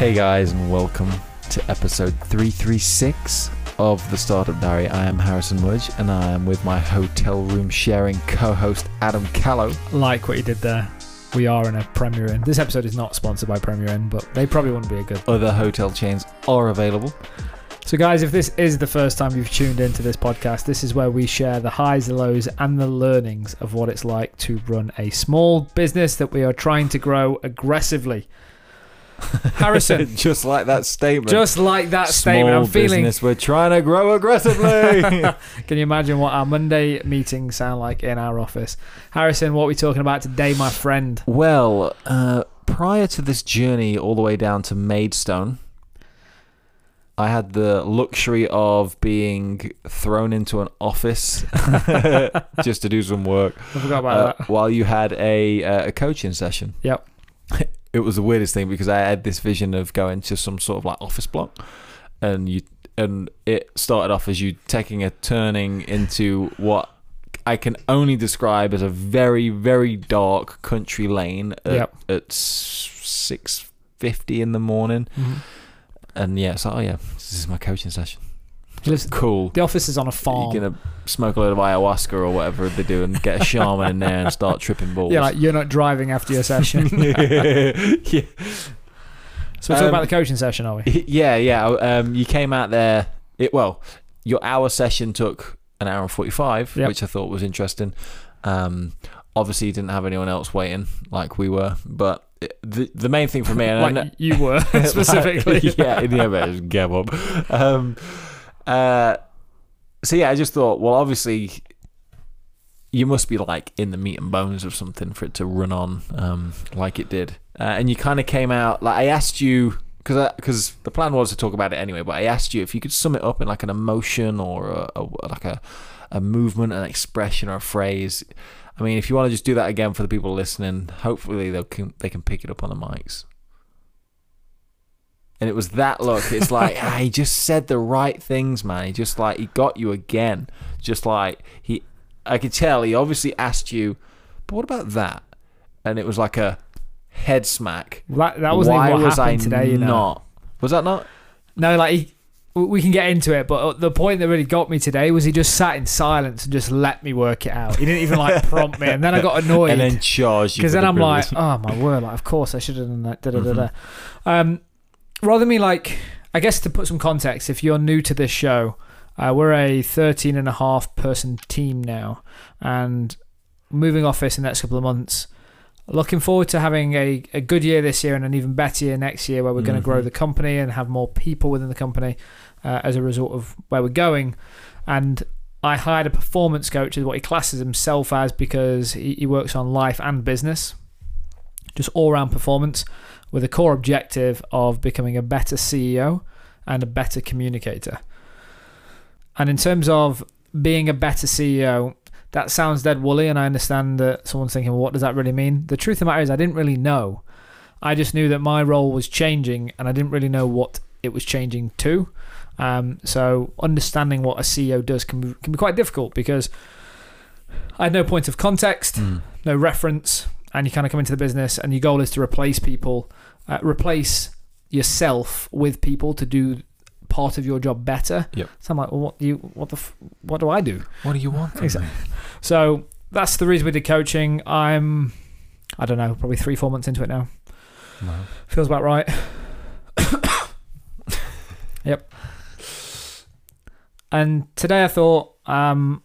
Hey guys, and welcome to episode 336 of the Startup Diary. I am Harrison Mudge, and I am with my hotel room sharing co host Adam Callow. like what you did there. We are in a Premier Inn. This episode is not sponsored by Premier Inn, but they probably wouldn't be a good. Other hotel chains are available. So, guys, if this is the first time you've tuned into this podcast, this is where we share the highs, the lows, and the learnings of what it's like to run a small business that we are trying to grow aggressively. Harrison, Just like that statement. just like that Small statement, I'm feeling. business, we're trying to grow aggressively. Can you imagine what our Monday meetings sound like in our office? Harrison, what are we talking about today, my friend? well, uh, prior to this journey all the way down to Maidstone, I had the luxury of being thrown into an office just to do some work. I forgot about uh, that. while you had a uh, a coaching session. Yep. It was the weirdest thing because I had this vision of going to some sort of like office block, and you and it started off as you taking a turning into what I can only describe as a very very dark country lane at, Yep. at six fifty in the morning. Mhm. And yeah, so oh yeah, this is my coaching session. He lives- Cool. The office is on a farm. You're gonna smoke a load of ayahuasca or whatever they do, and get a shaman in there and start tripping balls. Yeah, like you're not driving after your session. yeah, So we're talking Um, about the coaching session, are we? yeah, yeah. Um, you came out there. It well, your hour session took an hour and forty-five, Yep. which I thought was interesting. Um, obviously, you didn't have anyone else waiting like we were, but the the main thing for me, and I know- you were specifically. yeah, yeah, but gave up. Um, uh, so yeah, I just thought, well, obviously, you must be like in the meat and bones of something for it to run on um, like it did. Uh, and you kind of came out like I asked you because because the plan was to talk about it anyway, but I asked you if you could sum it up in like an emotion or a, a, like a a movement, an expression, or a phrase. I mean, if you want to just do that again for the people listening, hopefully they can they can pick it up on the mics. And it was that look. It's like ah, he just said the right things, man. He just like he got you again. Just like he, I could tell he obviously asked you, but what about that? And it was like a head smack. That, that wasn't Why what was I today, you know. not? Was that not? No, like he, we can get into it, but the point that really got me today was he just sat in silence and just let me work it out. He didn't even like prompt me, and then I got annoyed And then charged because then the I'm like, oh my word, like of course I should have done that. Da, da, da, da. Mm-hmm. Um, rather me like, I guess to put some context, if you're new to this show, uh, we're a 13 and a half person team now, and moving office in the next couple of months. Looking forward to having a, a good year this year and an even better year next year where we're going to grow the company and have more people within the company uh, as a result of where we're going. And I hired a performance coach, is what he classes himself as, because he, he works on life and business, just all round performance, with a core objective of becoming a better CEO and a better communicator. And in terms of being a better CEO, that sounds dead woolly, and I understand that someone's thinking, well, what does that really mean? The truth of the matter is, I didn't really know. I just knew that my role was changing, and I didn't really know what it was changing to. Um, so understanding what a CEO does can be, can be quite difficult because I had no point of context, Mm. no reference, and you kind of come into the business, and your goal is to replace people, uh, replace yourself with people to do part of your job better. Yep. So I'm like, well, what do you, what the, f- what do I do? What do you want? Exactly. So that's the reason we did coaching. I'm, I don't know, probably three, four months into it now. Wow. Feels about right. yep. And today I thought, um,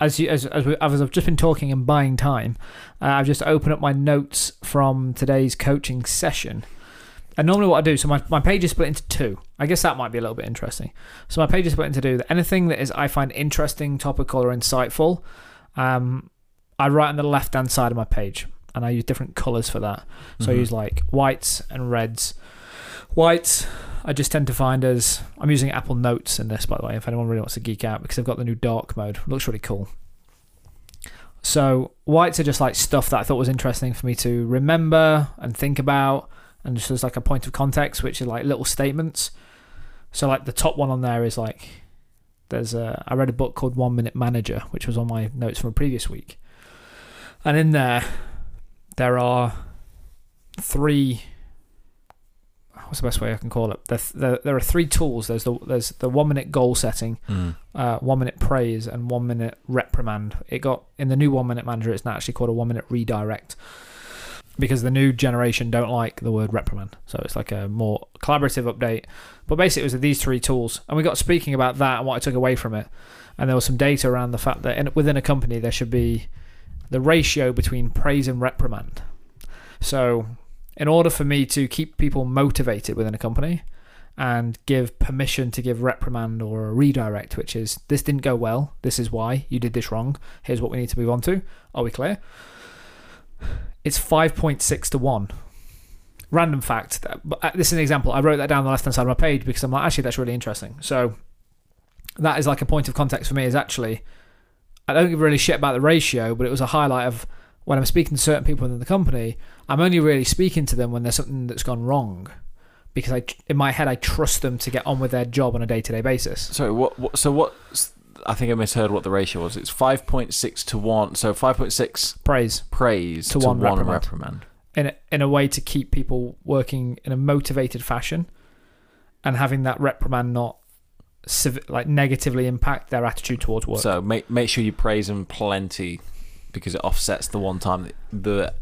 as you, as as, we, as I've just been talking and buying time, uh, I've just opened up my notes from today's coaching session. And normally what I do, so my, my page is split into two. I guess that might be a little bit interesting. So my page is split into two. Anything that is I find interesting, topical, or insightful, um, I write on the left hand side of my page, and I use different colors for that. So I Mhm. use like whites and reds. Whites, I just tend to find as I'm using Apple Notes in this, by the way, if anyone really wants to geek out, because they've got the new dark mode. looks really cool. So whites are just like stuff that I thought was interesting for me to remember and think about, and just as like a point of context, which is like little statements. So like the top one on there is like there's a I read a book called One Minute Manager, which was on my notes from a previous week, and in there there are three what's the best way I can call it? There, there, there are three tools. There's the there's the one minute goal setting, Mm. uh, one minute praise, and one minute reprimand. It got in the new one minute manager. It's now actually called a one minute redirect because the new generation don't like the word reprimand. So it's like a more collaborative update. But basically, it was these three tools, and we got speaking about that and what I took away from it. And there was some data around the fact that in, within a company there should be the ratio between praise and reprimand. So, in order for me to keep people motivated within a company and give permission to give reprimand or a redirect, which is this didn't go well, this is why you did this wrong, here's what we need to move on to. Are we clear? It's 5.6 to 1. Random fact. Uh, this is an example. I wrote that down on the left hand side of my page because I'm like, actually, that's really interesting. So, that is like a point of context for me is actually, I don't give really shit about the ratio, but it was a highlight of when I'm speaking to certain people within the company, I'm only really speaking to them when there's something that's gone wrong, because I, in my head, I trust them to get on with their job on a day to day basis. Sorry, what, what? So what? I think I misheard what the ratio was. It's five point six to one. So five point six Praise praise To to, one one, reprimand. reprimand. in a, in a way to keep people working in a motivated fashion, and having that reprimand not like negatively impact their attitude towards work. So make make sure you praise them plenty, because it offsets the one time the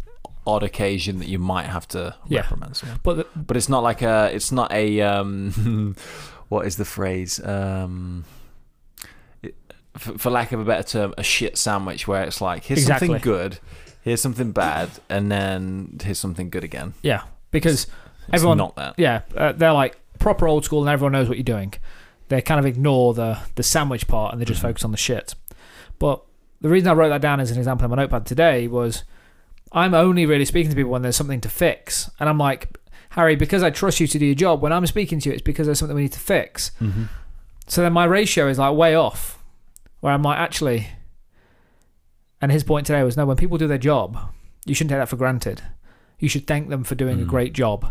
odd occasion that you might have to Yeah. reprimand someone. but the, But it's not like a. It's not a. Um, what is the phrase? Um, for, for lack of a better term, a shit sandwich where it's like here's Exactly. something good, here's something bad, and then here's something good again. yeah, because It's Everyone- not that. yeah, uh, they're like proper old school, and everyone knows what you're doing. They kind of ignore the the sandwich part and they just Mhm. focus on the shit. But the reason I wrote that down as an example in my notepad today was I'm only really speaking to people when there's something to fix, and I'm like, Harry, because I trust you to do your job. When I'm speaking to you, it's because there's something we need to fix. Mm-hmm. So then my ratio is like way off, where I'm like, actually, and his point today was no, when people do their job, you shouldn't take that for granted. You should thank them for doing a Mm. great job.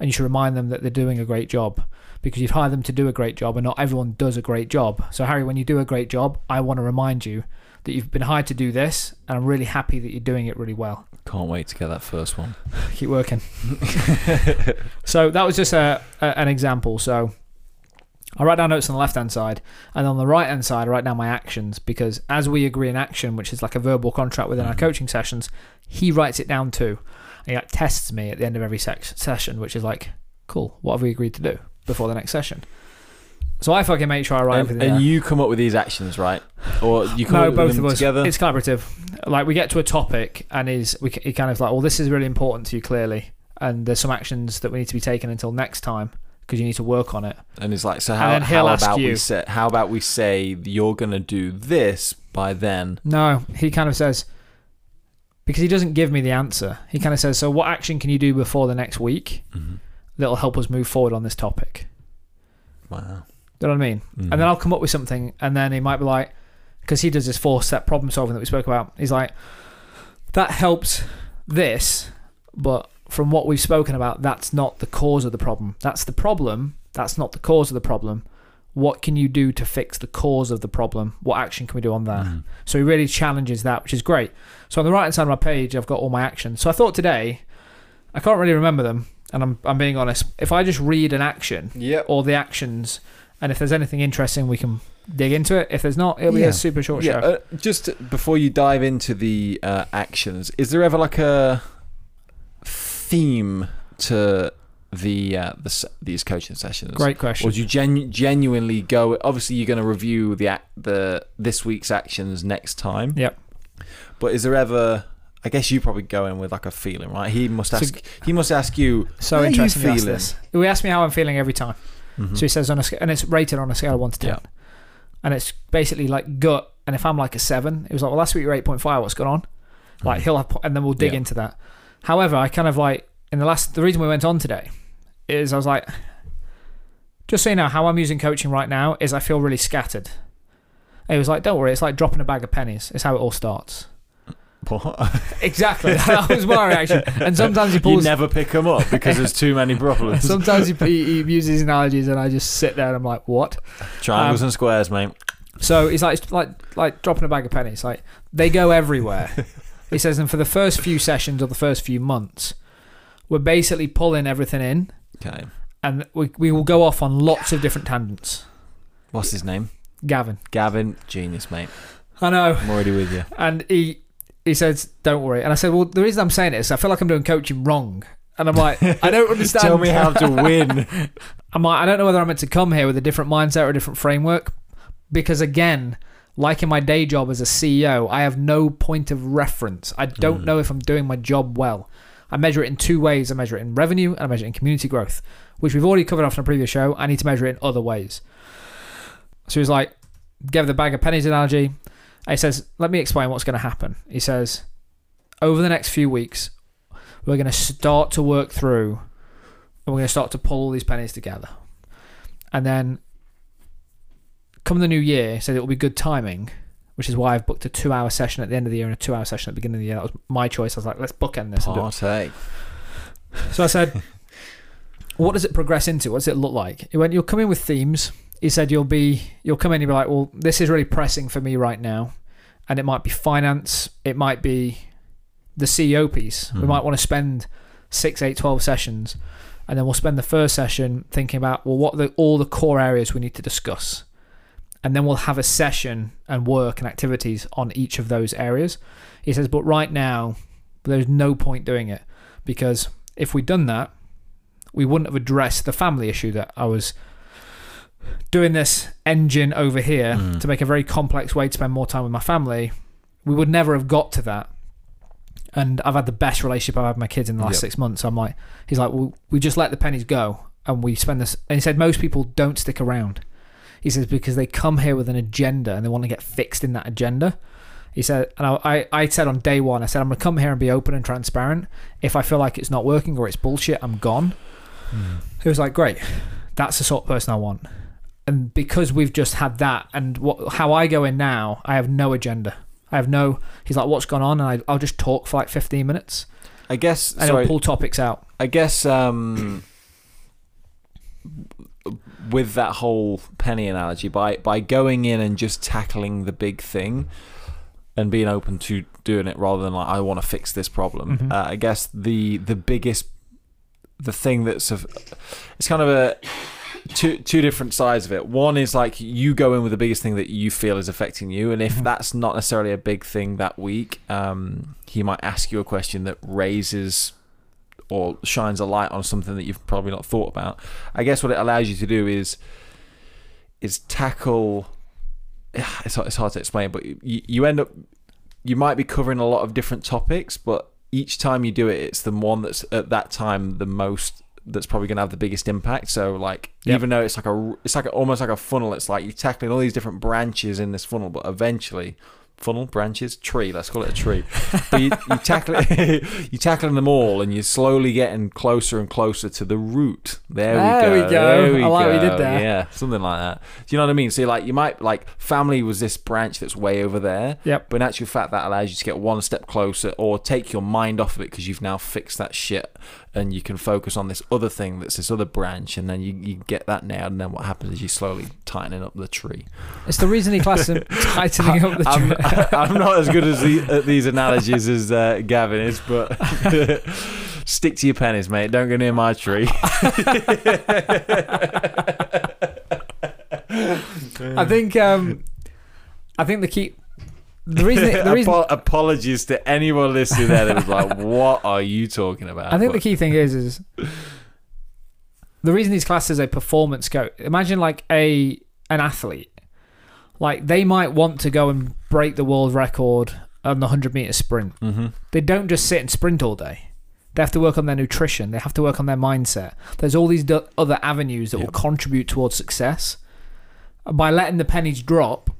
And you should remind them that they're doing a great job because you've hired them to do a great job and not everyone does a great job. So, Harry, when you do a great job, I want to remind you that you've been hired to do this and I'm really happy that you're doing it really well. Can't wait to get that first one. Keep working. So that was just a, a an example. So I write down notes on the left hand side, and on the right hand side, I write down my actions because as we agree in action, which is like a verbal contract within our Mhm. coaching sessions, he writes it down too. And he like tests me at the end of every sec- session, which is like, cool. What have we agreed to do before the next session? So I fucking make sure I write and, everything. and down. you come up with these actions, right? Or you come no, up with both them of us. together. It's collaborative. Like we get to a topic, and is we he kind of like, well, this is really important to you clearly, and there's some actions that we need to be taken until next time because you need to work on it. And it's like, so how, how about you- we say how about we say you're gonna do this by then? No, he kind of says because he doesn't give me the answer. He kind of says, "So what action can you do before the next week that'll help us move forward on this topic?" Wow. You know what I mean? Mhm. And then I'll come up with something, and then he might be like, because he does this four-step problem solving that we spoke about. He's like, "That helped this, but from what we've spoken about, that's not the cause of the problem. That's the problem. That's not the cause of the problem." What can you do to fix the cause of the problem? What action can we do on that? Mhm. So he really challenges that, which is great. So on the right hand side of my page, I've got all my actions. So I thought today, I can't really remember them, and I'm, I'm being honest. If I just read an action or the actions, and if there's anything interesting, we can dig into it. If there's not, it'll be Yeah. a super short Yeah, show. uh, just before you dive into the uh, actions, is there ever like a theme to the, uh, the these coaching sessions? Great Or question. do you genu- genuinely go? Obviously, you're going to review the ac- the this week's actions next time. Yep. But is there ever? I guess you probably go in with like a feeling, right? He must So- ask. he must ask you. So how are you interesting. you feeling? this. We ask me how I'm feeling every time. Mhm. So he says on a and it's rated on a scale of one to ten, Yeah. and it's basically like gut. And if I'm like a seven, it was like, well, last week you're eight point five. What's going on? Like he'll have, and then we'll dig Yeah. into that. However, I kind of like in the last. The reason we went on today is I was like, just so you know, how I'm using coaching right now is I feel really scattered. And he was like, don't worry, it's like dropping a bag of pennies. It's how it all starts. What? Exactly, that was my reaction. And sometimes he you pulls. never pick them up because there's too many problems. Sometimes he, he, he uses analogies, and I just sit there and I'm like, what? Triangles um, and squares, mate. So he's like, it's like like dropping a bag of pennies. Like they go everywhere. He says, and for the first few sessions or the first few months, we're basically pulling everything in Okay. and we we will go off on lots of different tangents. What's his name? Gavin, Gavin. Genius, mate. I know, I'm already with you. and he he says, "Don't worry." And I said, "Well, the reason I'm saying it is I feel like I'm doing coaching wrong." And I'm like, I don't understand. Tell me how to win. I'm like, I don't know whether I'm meant to come here with a different mindset or a different framework, because again, like in my day job as a CEO, I have no point of reference. I don't Mm. know if I'm doing my job well. I measure it in two ways. I measure it in revenue and I measure it in community growth, which we've already covered off in a previous show. I need to measure it in other ways. So he's like, gave the bag of pennies analogy. He says, let me explain what's going to happen. He says, over the next few weeks, we're going to start to work through and we're going to start to pull all these pennies together. And then come the new year, said it will be good timing, which is why I've booked a two hour session at the end of the year and a two hour session at the beginning of the year. That was my choice. I was like, let's bookend this. and do it. Partake. So I said, what does it progress into? What does it look like? He went, you'll come in with themes. He said, you'll be, you'll come in and be like, well, this is really pressing for me right now. And it might be finance. It might be the CEO piece. We Mhm. might want to spend six, eight, 12 sessions. And then we'll spend the first session thinking about, well, what are the, all the core areas we need to discuss. And then we'll have a session and work and activities on each of those areas. He says, but right now, there's no point doing it because if we'd done that, we wouldn't have addressed the family issue that I was doing this engine over here Mm. to make a very complex way to spend more time with my family. We would never have got to that. And I've had the best relationship I've had with my kids in the last Yep. six months. I'm like, he's like, well, we just let the pennies go and we spend this. And he said, most people don't stick around. He says, because they come here with an agenda and they want to get fixed in that agenda. He said, and I, I, I said on day one, I said, I'm going to come here and be open and transparent. If I feel like it's not working or it's bullshit, I'm gone. He was like, great. That's the sort of person I want. And because we've just had that, and what, how I go in now, I have no agenda. I have no. He's like, what's gone on? And I, I'll just talk for like 15 minutes I guess. and Sorry. I'll pull topics out. I guess um, with that whole penny analogy, by by going in and just tackling the big thing and being open to doing it rather than like I want to fix this problem. Mhm. Uh, I guess the the biggest the thing that's of it's kind of a two two different sides of it. One is like you go in with the biggest thing that you feel is affecting you, and if Mhm. that's not necessarily a big thing that week, um, he might ask you a question that raises or shines a light on something that you've probably not thought about. I guess what it allows you to do is is tackle. It's hard- it's hard to explain, but you, you end up you might be covering a lot of different topics, but each time you do it, it's the one that's at that time the most that's probably going to have the biggest impact. So like Yep. even though it's like a it's like a, almost like a funnel, it's like you're tackling all these different branches in this funnel, but eventually funnel branches tree let's call it a tree but you, you tackle it you tackling them all and you're slowly getting closer and closer to the root there, There we we go go. there we go. I like what you did there. yeah something like that do you know what i mean so like you might like family was this branch that's way over there Yep. but in actual fact, that allows you to get one step closer or take your mind off of it because you've now fixed that shit and you can focus on this other thing that's this other branch and then you, you get that nailed. And then what happens is you slowly tightening up the tree. It's the reason he classes him tightening up the I'm, tree. I'm not as good as the, at these analogies as uh, Gavin is, but stick to your pennies, mate. Don't go near my tree. I think. Um, I think the key. The reason. The reason. Apo- apologies to anyone listening there that was like, "What are you talking about?" I think the key thing is is the reason these classes a performance coach. Imagine like a an athlete, like they might want to go and break the world record on the hundred meter sprint. Mhm. They don't just sit and sprint all day. They have to work on their nutrition. They have to work on their mindset. There's all these do- other avenues that Yeah. will contribute towards success. By letting the pennies drop,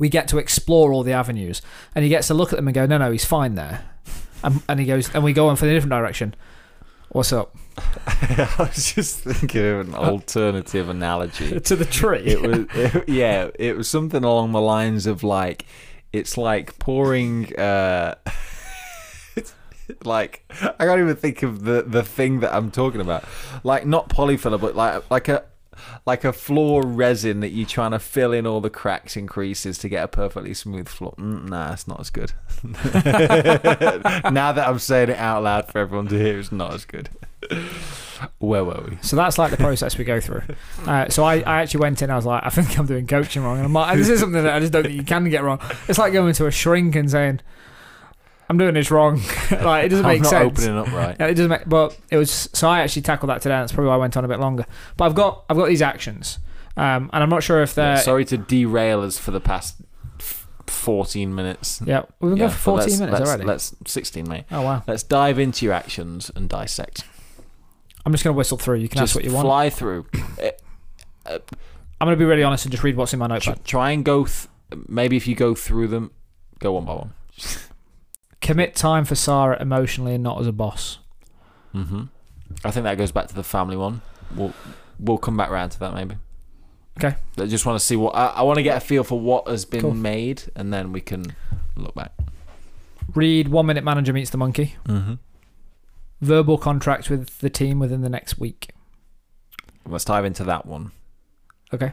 we get to explore all the avenues, and he gets to look at them and go, "No, no, he's fine there," and, and he goes, and we go on for the different direction. What's up? I was just thinking of an alternative analogy. to the tree. It was, it- yeah, it was something along the lines of like, it's like pouring, uh, like I can't even think of the the thing that I'm talking about. Like not Polyfilla, but like like a like a floor resin that you're trying to fill in all the cracks and creases to get a perfectly smooth floor. Mm, nah, it's not as good. now that I'm saying it out loud for everyone to hear, it's not as good. Where were we? So that's like the process we go through. Uh, so I, I actually went in. I was like, I think I'm doing coaching wrong, and I'm like, this is something that I just don't think you can get wrong. It's like going to a shrink and saying, I'm doing this wrong. like it doesn't I'm make not sense. opening up right. It doesn't make. But it was so I actually tackled that today. and That's probably why I went on a bit longer. But I've got I've got these actions, um, and I'm not sure if they're. Sorry to derail us for the past f- 14 minutes. Yeah, we've been going for 14 let's- minutes let's, already. Let's 16, mate. oh wow! Let's dive into your actions and dissect. I'm just gonna whistle through. You can Just ask what you want. fly through. I'm gonna be really honest and just read what's in my Tr- notepad. try and go. Th- maybe if you go through them, go one by one. Commit time for Sarah emotionally and not as a boss. hmm I think that goes back to the family one. We'll we'll come back round to that maybe. Okay. I just want to see what I, I want to get a feel for what has been Cool. made, and then we can look back. Read one minute manager meets the monkey. Mm-hmm. Verbal contracts with the team within the next week. Let's dive into that one. Okay.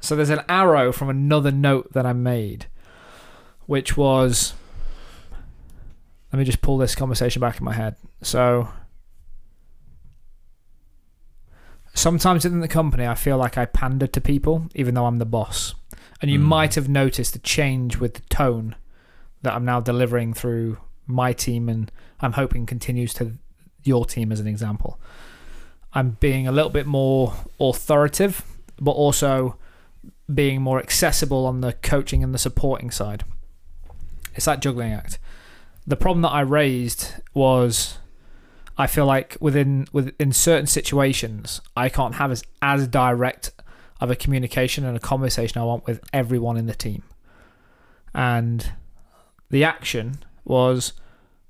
So there's an arrow from another note that I made, which was. Let me just pull this conversation back in my head. So. Sometimes within the company, I feel like I pander to people, even though I'm the boss. And you Mm. might have noticed the change with the tone that I'm now delivering through my team, and I'm hoping continues to your team as an example. I'm being a little bit more authoritative, but also being more accessible on the coaching and the supporting side. It's that juggling act. The problem that I raised was I feel like within within certain situations I can't have as as direct of a communication and a conversation I want with everyone in the team. And the action was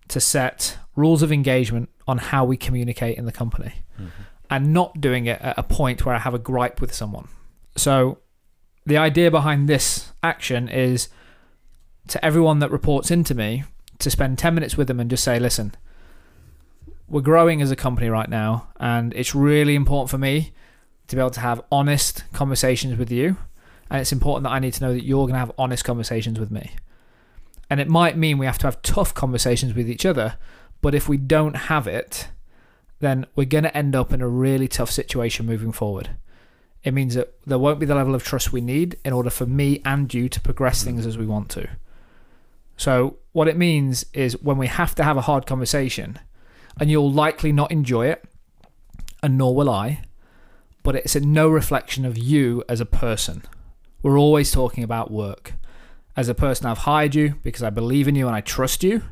to set rules of engagement on how we communicate in the company mm-hmm. and not doing it at a point where I have a gripe with someone. So, the idea behind this action is to everyone that reports into me to spend 10 minutes with them and just say, listen, we're growing as a company right now, and it's really important for me to be able to have honest conversations with you. And it's important that I need to know that you're going to have honest conversations with me. And it might mean we have to have tough conversations with each other, but if we don't have it, then we're going to end up in a really tough situation moving forward. It means that there won't be the level of trust we need in order for me and you to progress hmm. things as we want to. So, what it means is when we have to have a hard conversation, and you'll likely not enjoy it, and nor will I, but it's a no reflection of you as a person. We're always talking about work. As a person, I've hired you because I believe in you and I trust you,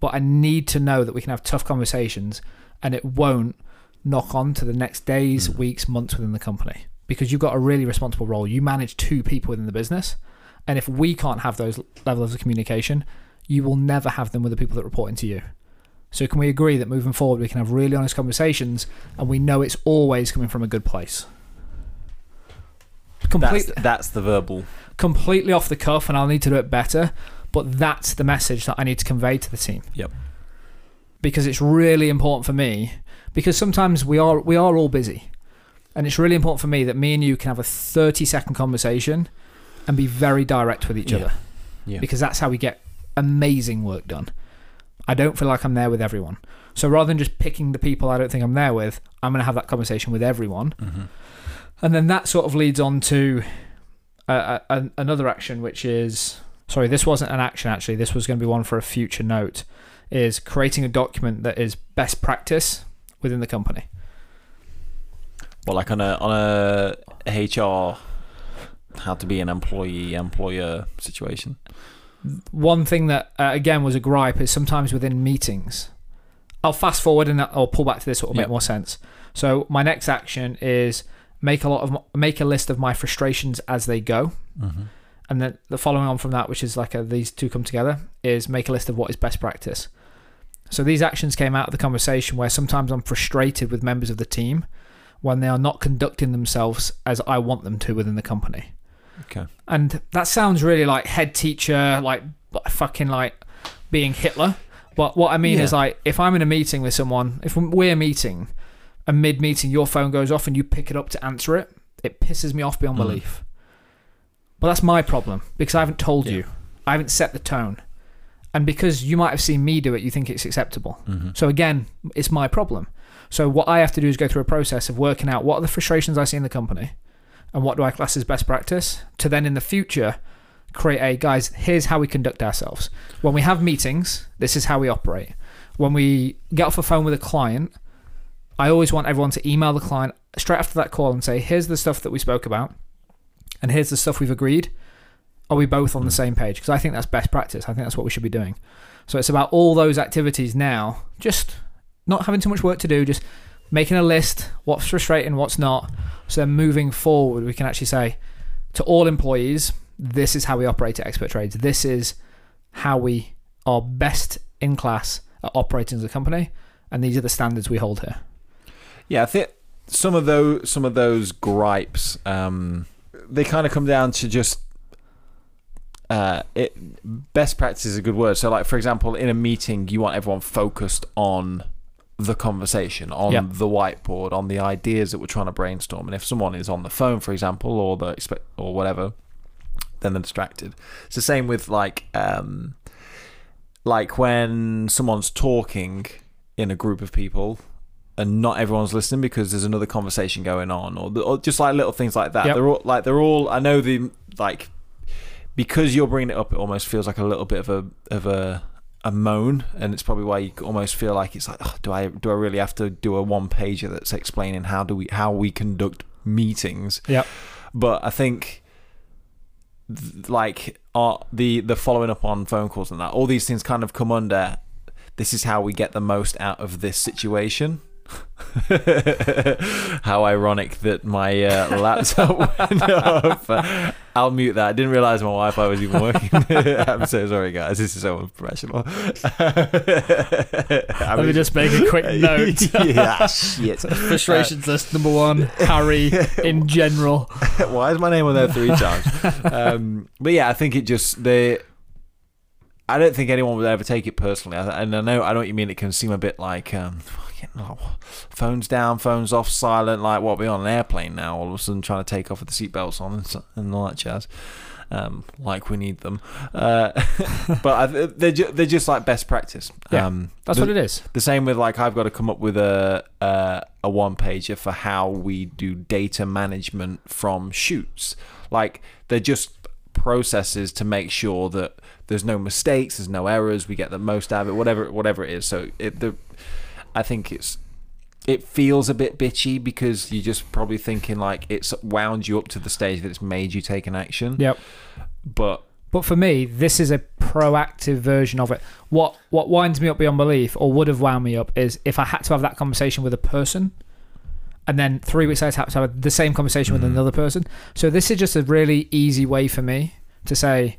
but I need to know that we can have tough conversations and it won't knock on to the next days, Mm. weeks, months within the company because you've got a really responsible role. You manage two people within the business, and if we can't have those levels of communication, you will never have them with the people that report into you. So, can we agree that moving forward, we can have really honest conversations and we know it's always coming from a good place? That's, that's the verbal. completely off the cuff, and I'll need to do it better, but that's the message that I need to convey to the team. Yep. Because it's really important for me, because sometimes we are we are all busy. And it's really important for me that me and you can have a 30 second conversation and be very direct with each Yeah. other. Yeah. Because that's how we get amazing work done. I don't feel like I'm there with everyone. So rather than just picking the people I don't think I'm there with, I'm going to have that conversation with everyone. Mm-hmm. And then that sort of leads on to uh, a, another action, which is sorry, this wasn't an action actually. This was going to be one for a future note. Is creating a document that is best practice within the company. Well, like on a on a HR, how to be an employee employer situation. One thing that uh, again was a gripe is sometimes within meetings. I'll fast forward and I'll pull back to this. It will make more sense. So my next action is make a lot of make a list of my frustrations as they go. Mm-hmm. And then the following on from that, which is like a, these two come together, is make a list of what is best practice. So these actions came out of the conversation where sometimes I'm frustrated with members of the team when they are not conducting themselves as I want them to within the company. Okay. And that sounds really like head teacher, like fucking like being Hitler. But what I mean Yeah. is like if I'm in a meeting with someone, if we're meeting, and mid meeting your phone goes off and you pick it up to answer it, it pisses me off beyond Mm. belief. But that's my problem because I haven't told Yeah. you. I haven't set the tone. And because you might have seen me do it, you think it's acceptable. Mhm. So again, it's my problem. So what I have to do is go through a process of working out what are the frustrations I see in the company and what do I class as best practice to then in the future create a guys, here's how we conduct ourselves. When we have meetings, this is how we operate. When we get off a phone with a client, I always want everyone to email the client straight after that call and say, here's the stuff that we spoke about and here's the stuff we've agreed. Are we both on the hmm. same page? Because I think that's best practice. I think that's what we should be doing. So it's about all those activities now, just not having too much work to do, just making a list, what's frustrating, what's not. So moving forward, we can actually say to all employees, this is how we operate at Expert Trades. This is how we are best in class at operating as a company, and these are the standards we hold here. Yeah, I think some of those some of those gripes, um, they kind of come down to just uh, it. Best practice is a good word. So, like for example, in a meeting, you want everyone focused on the conversation, on Yep. the whiteboard, on the ideas that we're trying to brainstorm. And if someone is on the phone, for example, or the expect or whatever, then they're distracted. It's the same with like um, like when someone's talking in a group of people and not everyone's listening because there's another conversation going on or, or just like little things like that Yep. they're all like they're all i know the like because you're bringing it up it almost feels like a little bit of a of a a moan and it's probably why you almost feel like it's like "Ugh, do i do i really have to do a one pager that's explaining how do we how we conduct meetings Yeah. but i think th- like uh, the the following up on phone calls and that all these things kind of come under this is how we get the most out of this situation how ironic that my uh, laptop went off i'll mute that i didn't realize my wi-fi was even working i'm so sorry guys this is so unprofessional Let me just make a quick note. yeah shit Frustrations list number one, Harry in general. Why is my name on there three times? um, but yeah, I think it just they. I don't think anyone would ever take it personally, I- and I know I know what you mean. It can seem a bit like um, oh, phones down, phones off, silent. Like what We're on an airplane now? All of a sudden, trying to take off with the seatbelts on and, and all that jazz. Um, like we need them, uh, but I, they're ju- they're just like best practice. Yeah, um, That's the- what it is. the same with like I've got to come up with a a, a one pager for how we do data management from shoots. Like they're just processes to make sure that there's no mistakes, there's no errors, we get the most out of it, whatever whatever it is. So it the I think it's it feels a bit bitchy because you're just probably thinking like it's wound you up to the stage that it's made you take an action. Yep. But But for me, this is a proactive version of it. What what winds me up beyond belief, or would have wound me up, is if I had to have that conversation with a person, and then three weeks later I had to have the same conversation with Mhm. another person. So this is just a really easy way for me to say,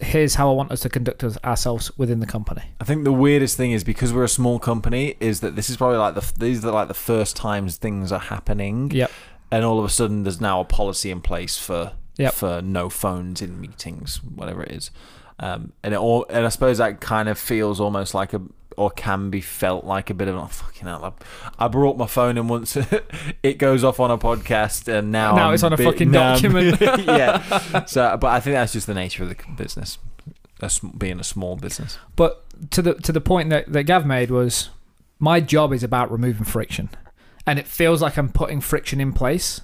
here's how I want us to conduct ourselves within the company. I think the weirdest thing is because we're a small company, is that this is probably like the these are like the first times things are happening, Yep. and all of a sudden there's now a policy in place for Yep. for no phones in meetings, whatever it is, um, and it all and I suppose that kind of feels almost like a or can be felt like a bit of oh, fucking hell. I, I brought my phone in once, it goes off on a podcast, and now Now I'm it's on a bit- fucking document. yeah. So, but I think that's just the nature of the business, a sm- being a small business. But to the to the point that, that Gav made was my job is about removing friction. And it feels like I'm putting friction in place,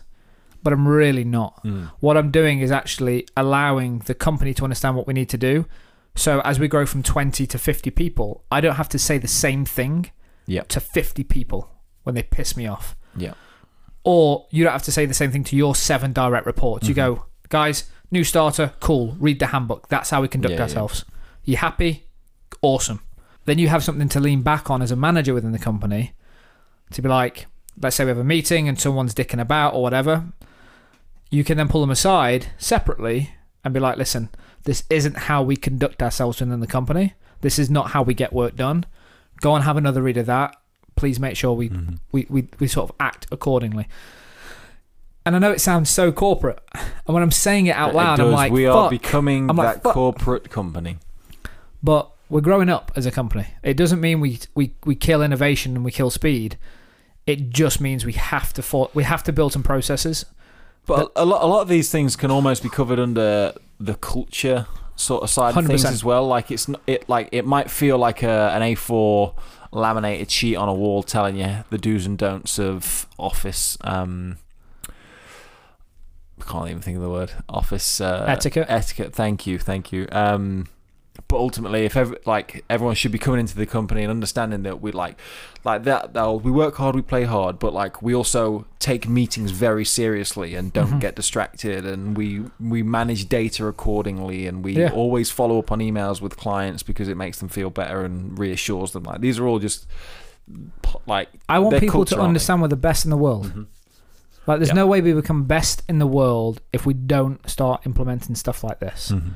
but I'm really not. Mm. What I'm doing is actually allowing the company to understand what we need to do. So as we grow from 20 to 50 people, I don't have to say the same thing Yep. to 50 people when they piss me off. Yeah. Or you don't have to say the same thing to your seven direct reports. You Mm-hmm. go, guys, new starter, cool, read the handbook. That's how we conduct Yeah, yeah. ourselves. You happy? Awesome. Then you have something to lean back on as a manager within the company to be like, let's say we have a meeting and someone's dicking about or whatever. You can then pull them aside separately and be like, listen, this isn't how we conduct ourselves within the company. This is not how we get work done. Go and have another read of that. Please make sure we Mm-hmm. we, we, we sort of act accordingly. And I know it sounds so corporate. And when I'm saying it out It loud, I'm like, we fuck. are becoming I'm that fuck. corporate company. But we're growing up as a company. It doesn't mean we, we, we kill innovation and we kill speed. It just means we have to for, we have to build some processes. But a lot, a lot of these things can almost be covered under the culture sort of side of things 100%. as well. Like it's not, it like it might feel like a, an A4 laminated sheet on a wall telling you the do's and don'ts of office. Um, I can't even think of the word office uh, Etiquette. Etiquette. Thank you, thank you. Um, but ultimately, if like everyone should be coming into the company and understanding that we like like that, we work hard, we play hard, but like we also take meetings very seriously and don't Mhm. get distracted, and we we manage data accordingly, and we Yeah. always follow up on emails with clients because it makes them feel better and reassures them. Like these are all just like I want people culture, to understand we're the best in the world. Mhm. Like, there's Yeah. no way we become best in the world if we don't start implementing stuff like this. Mhm.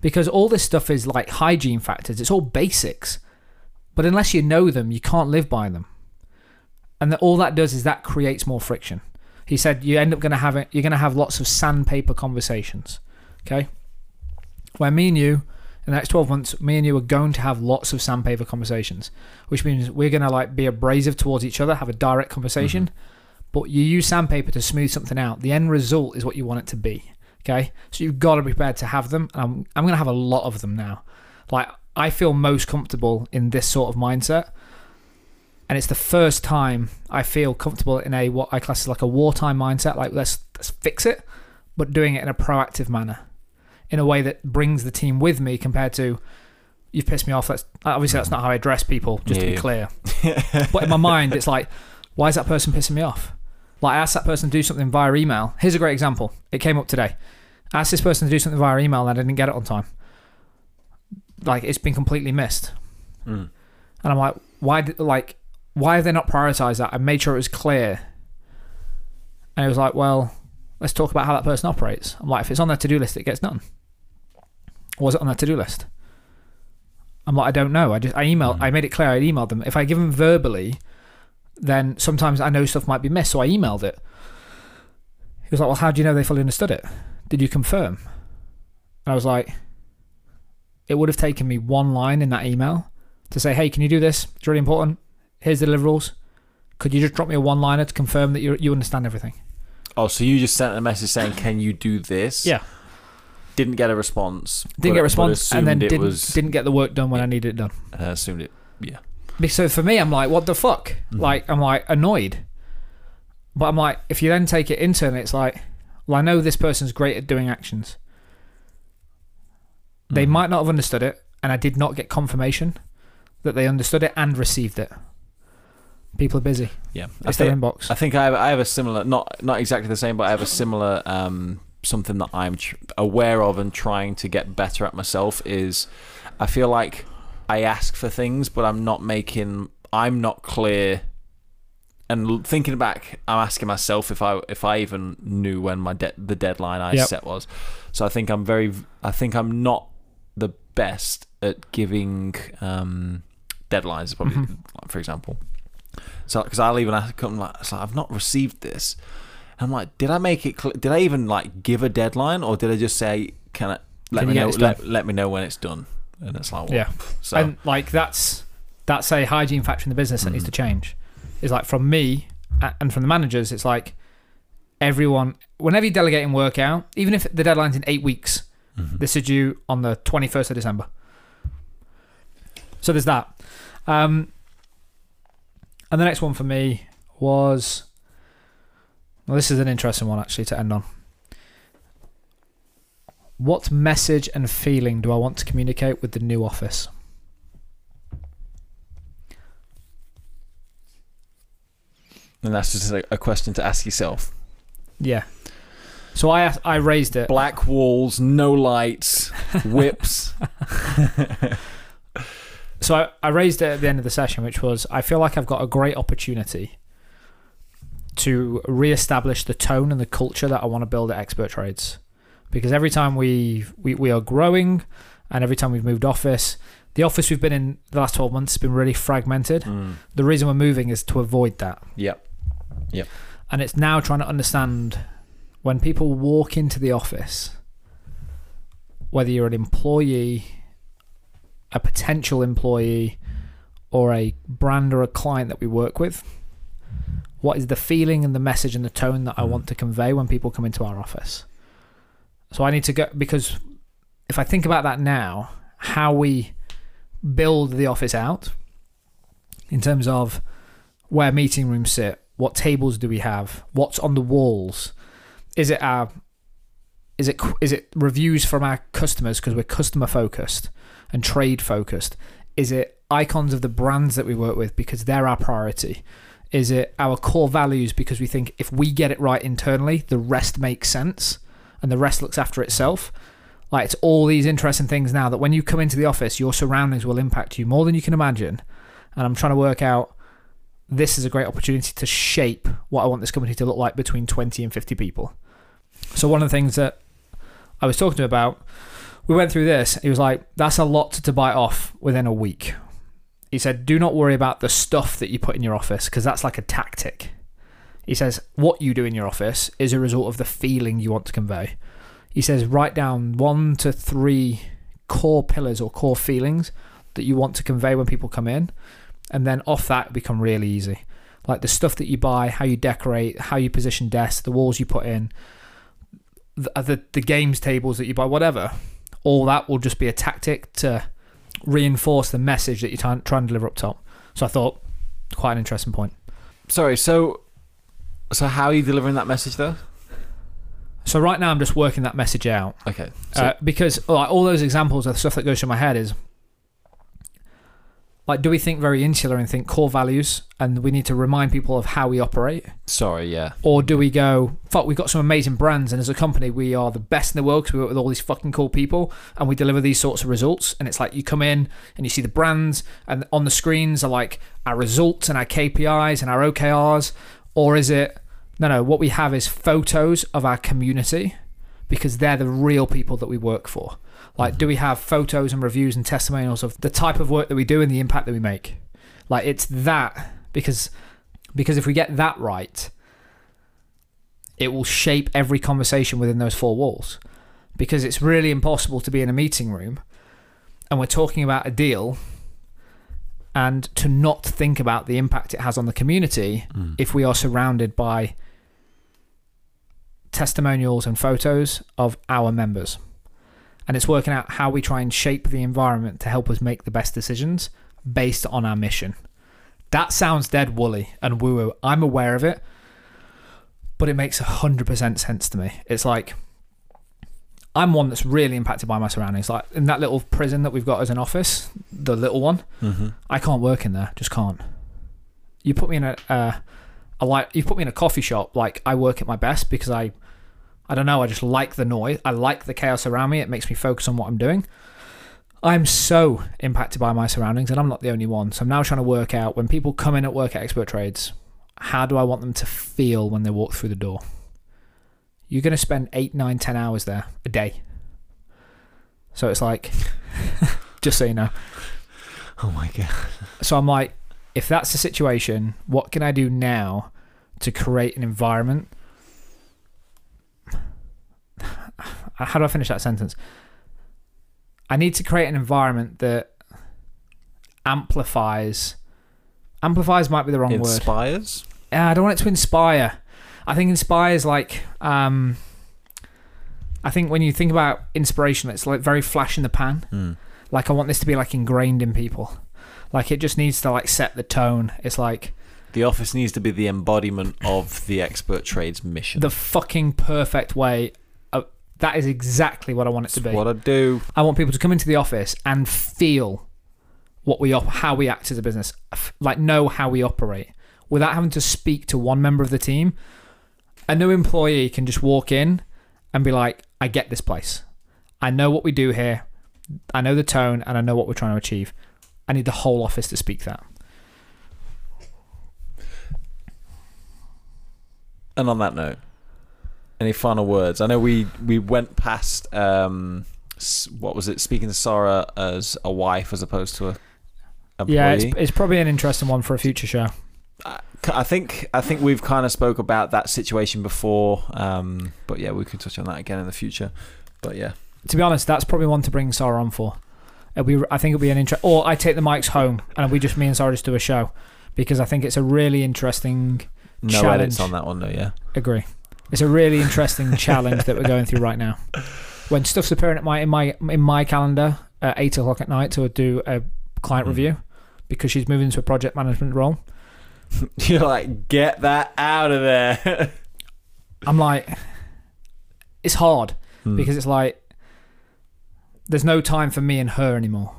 Because all this stuff is like hygiene factors. It's all basics. But unless you know them, you can't live by them. And that all that does is that creates more friction. He said you end up going to have it, you're going to have lots of sandpaper conversations. Okay? Where me and you, in the next 12 months, me and you are going to have lots of sandpaper conversations, which means we're going to like be abrasive towards each other, have a direct conversation. Mm-hmm. But you use sandpaper to smooth something out. The end result is what you want it to be. Okay? So you've got to be prepared to have them. And I'm, I'm going to have a lot of them now. Like, I feel most comfortable in this sort of mindset. And it's the first time I feel comfortable in a what I class as like a wartime mindset. Like, let's, let's fix it, but doing it in a proactive manner, in a way that brings the team with me compared to, you've pissed me off. That's obviously that's mm. not how I address people, just to be yeah. clear. but in my mind, it's like, why is that person pissing me off? Like, I asked that person to do something via email. Here's a great example. It came up today. I asked this person to do something via email and I didn't get it on time. Like, it's been completely missed. Mm. And I'm like, why? Did, like, why have they not prioritized that? I made sure it was clear. And it was like, well, let's talk about how that person operates. I'm like, if it's on their to do list, it gets done. Or was it on their to do list? I'm like, I don't know. I just I emailed. Mm. I made it clear. I emailed them. If I give them verbally, then sometimes I know stuff might be missed. So I emailed it. He was like, well, how do you know they fully understood it? Did you confirm? And I was like, it would have taken me one line in that email to say, hey, can you do this? It's really important. Here's the deliverables. Could you just drop me a one liner to confirm that you you understand everything? Oh, so you just sent a message saying, "Can you do this?" Yeah. Didn't get a response. Didn't but- get a response and then didn't was, didn't get the work done when I needed it done. uh, assumed it. Yeah. So for me, I'm like, what the fuck? Mhm. Like, I'm like annoyed. But I'm like, if you then take it internally, it's like, well, I know this person's great at doing actions. They Mhm. might not have understood it, and I did not get confirmation that they understood it and received it. People are busy. Yeah. I It's their think, inbox. I think I have, I have a similar, not not exactly the same, but I have a similar um, something that I'm tr- aware of and trying to get better at myself. Is I feel like I ask for things, but I'm not making, I'm not clear. And thinking back, I'm asking myself if I if I even knew when my de- the deadline I Yep. set was. So I think I'm very, I think I'm not the best at giving um, deadlines. Probably, Mhm. like, for example. So, because I'll even ask them like, like, I've not received this. And I'm like, did I make it? Cl- did I even like give a deadline, or did I just say, can I let Can me know? Let, let me know when it's done. And it's like, Yeah. So And like that's that's a hygiene factor in the business that needs to change. It's like from me and from the managers, it's like everyone whenever you're delegating work out, even if the deadline's in eight weeks, Mhm. this is due on the twenty first of December. So there's that. Um, and the next one for me was well, this is an interesting one actually to end on. What message and feeling do I want to communicate with the new office? and that's just a, a question to ask yourself. Yeah. So I I raised it. Black walls, no lights, whips. So I, I raised it at the end of the session, which was I feel like I've got a great opportunity to re-establish the tone and the culture that I want to build at Expert Trades. Because every time we we, we are growing, and every time we've moved office, the office we've been in the last twelve months has been really fragmented. Mm. The reason we're moving is to avoid that. Yep. Yep. and it's now trying to understand when people walk into the office whether you're an employee a potential employee or a brand or a client that we work with what is the feeling and the message and the tone that I Mm. want to convey when people come into our office so I need to go because if I think about that now, how we build the office out in terms of where meeting rooms sit, what tables do we have, what's on the walls, is it our is it is it reviews from our customers because we're customer focused and trade focused? Is it icons of the brands that we work with because they're our priority? Is it our core values because we think if we get it right internally, the rest makes sense and the rest looks after itself? Like it's all these interesting things now that when you come into the office, your surroundings will impact you more than you can imagine. And I'm trying to work out this is a great opportunity to shape what I want this company to look like between 20 and 50 people. So one of the things that I was talking to him about, we went through this. He was like, "That's a lot to bite off within a week." He said, "Do not worry about the stuff that you put in your office because that's like a tactic." He says, "What you do in your office is a result of the feeling you want to convey." He says, "Write down one to three core pillars or core feelings that you want to convey when people come in, and then off that become really easy." Like the stuff that you buy, how you decorate, how you position desks, the walls you put in, the, uh, the, the games tables that you buy, whatever, all that will just be a tactic to reinforce the message that you're trying, trying to deliver up top. So I thought, quite an interesting point. Sorry, so so how are you delivering that message though? So right now I'm just working that message out Okay. So, uh, because like, all those examples of stuff that goes through my head is like, do we think very insular and think core values, and we need to remind people of how we operate, sorry, yeah. or do we go, fuck, we've got some amazing brands, and as a company, we are the best in the world because we work with all these fucking cool people, and we deliver these sorts of results. And it's like you come in and you see the brands, and on the screens are like our results and our KPIs and our OKRs, or is it no, no? What we have is photos of our community because they're the real people that we work for. Like, do we have photos and reviews and testimonials of the type of work that we do and the impact that we make? Like, it's that because because if we get that right, it will shape every conversation within those four walls. Because it's really impossible to be in a meeting room and we're talking about a deal and to not think about the impact it has on the community Mm. if we are surrounded by testimonials and photos of our members. And it's working out how we try and shape the environment to help us make the best decisions based on our mission. That sounds dead woolly and woo woo. I'm aware of it, but it makes 100% sense to me. It's like, I'm one that's really impacted by my surroundings. Like in that little prison that we've got as an office, the little one, Mm-hmm. I can't work in there. Just can't. You put me in a, uh, a like you put me in a coffee shop. Like I work at my best because I, I don't know. I just like the noise. I like the chaos around me. It makes me focus on what I'm doing. I'm so impacted by my surroundings, and I'm not the only one. So I'm now trying to work out when people come in at work at Expert Trades, how do I want them to feel when they walk through the door? You're going to spend eight, nine, ten hours there a day. So it's like, just so you know. Oh my god. So I'm like, if that's the situation, what can I do now to create an environment? How do I finish that sentence? I need to create an environment that amplifies. Amplifies might be the wrong word. Inspires. Yeah, I don't want it to inspire. I think inspires like um I think when you think about inspiration, it's like very flash in the pan. Mm. Like I want this to be like ingrained in people. Like it just needs to like set the tone. It's like The office needs to be the embodiment of the expert trades mission. the fucking perfect way. That is exactly what I want it to be. what I do. I want people to come into the office and feel what we op- how we act as a business, like know how we operate without having to speak to one member of the team. A new employee can just walk in and be like, "I get this place. I know what we do here. I know the tone, and I know what we're trying to achieve. I need the whole office to speak that." And on that note, any final words? I know we we went past um what was it? Speaking to Sarah as a wife as opposed to a employee. Yeah, it's, it's probably an interesting one for a future show. I- I think I think we've kind of spoke about that situation before, um, but yeah, we could touch on that again in the future. But yeah, To be honest, that's probably one to bring Sarah on for. It'll be, I think it'll be an interest. Or I take the mics home and we just me and Sarah just do a show because I think it's a really interesting. no Challenge. edits on that one though. Yeah, Agree. It's a really interesting challenge that we're going through right now. when stuff's appearing at my in my in my calendar at eight o'clock at night to do a client Mm. review because she's moving into a project management role. You're like, get that out of there. I'm like, it's hard Hmm. because it's like there's no time for me and her anymore,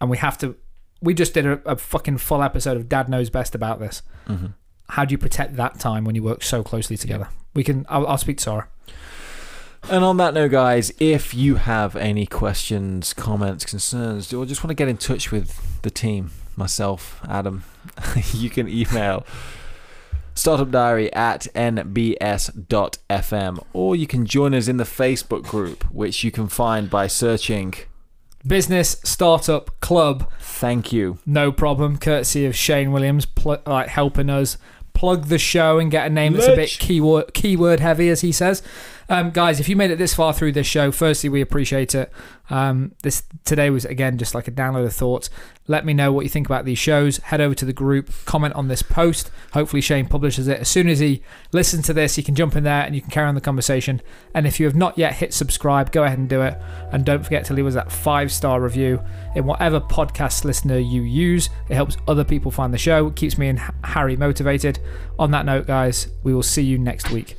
and we have to. We just did a, a fucking full episode of Dad Knows Best about this. Mhm. How do you protect that time when you work so closely together? We can. I'll, I'll speak to Sarah. And on that note, guys, if you have any questions, comments, concerns, or just want to get in touch with the team, myself, Adam, you can email startupdiary at nbs.fm or you can join us in the Facebook group, which you can find by searching Business Startup Club. Thank you. No problem. Courtesy of Shane Williams, pl- like helping us plug the show and get a name that's a bit keyword keyword heavy, as he says. Um, guys, if you made it this far through this show, firstly, we appreciate it. Um, this today was again just like a download of thoughts. Let me know what you think about these shows. Head over to the group, comment on this post. Hopefully, Shane publishes it as soon as he listens to this. He can jump in there and you can carry on the conversation. And if you have not yet hit subscribe, go ahead and do it. And don't forget to leave us that five star review in whatever podcast listener you use. It helps other people find the show. It keeps me and Harry motivated. On that note, guys, we will see you next week.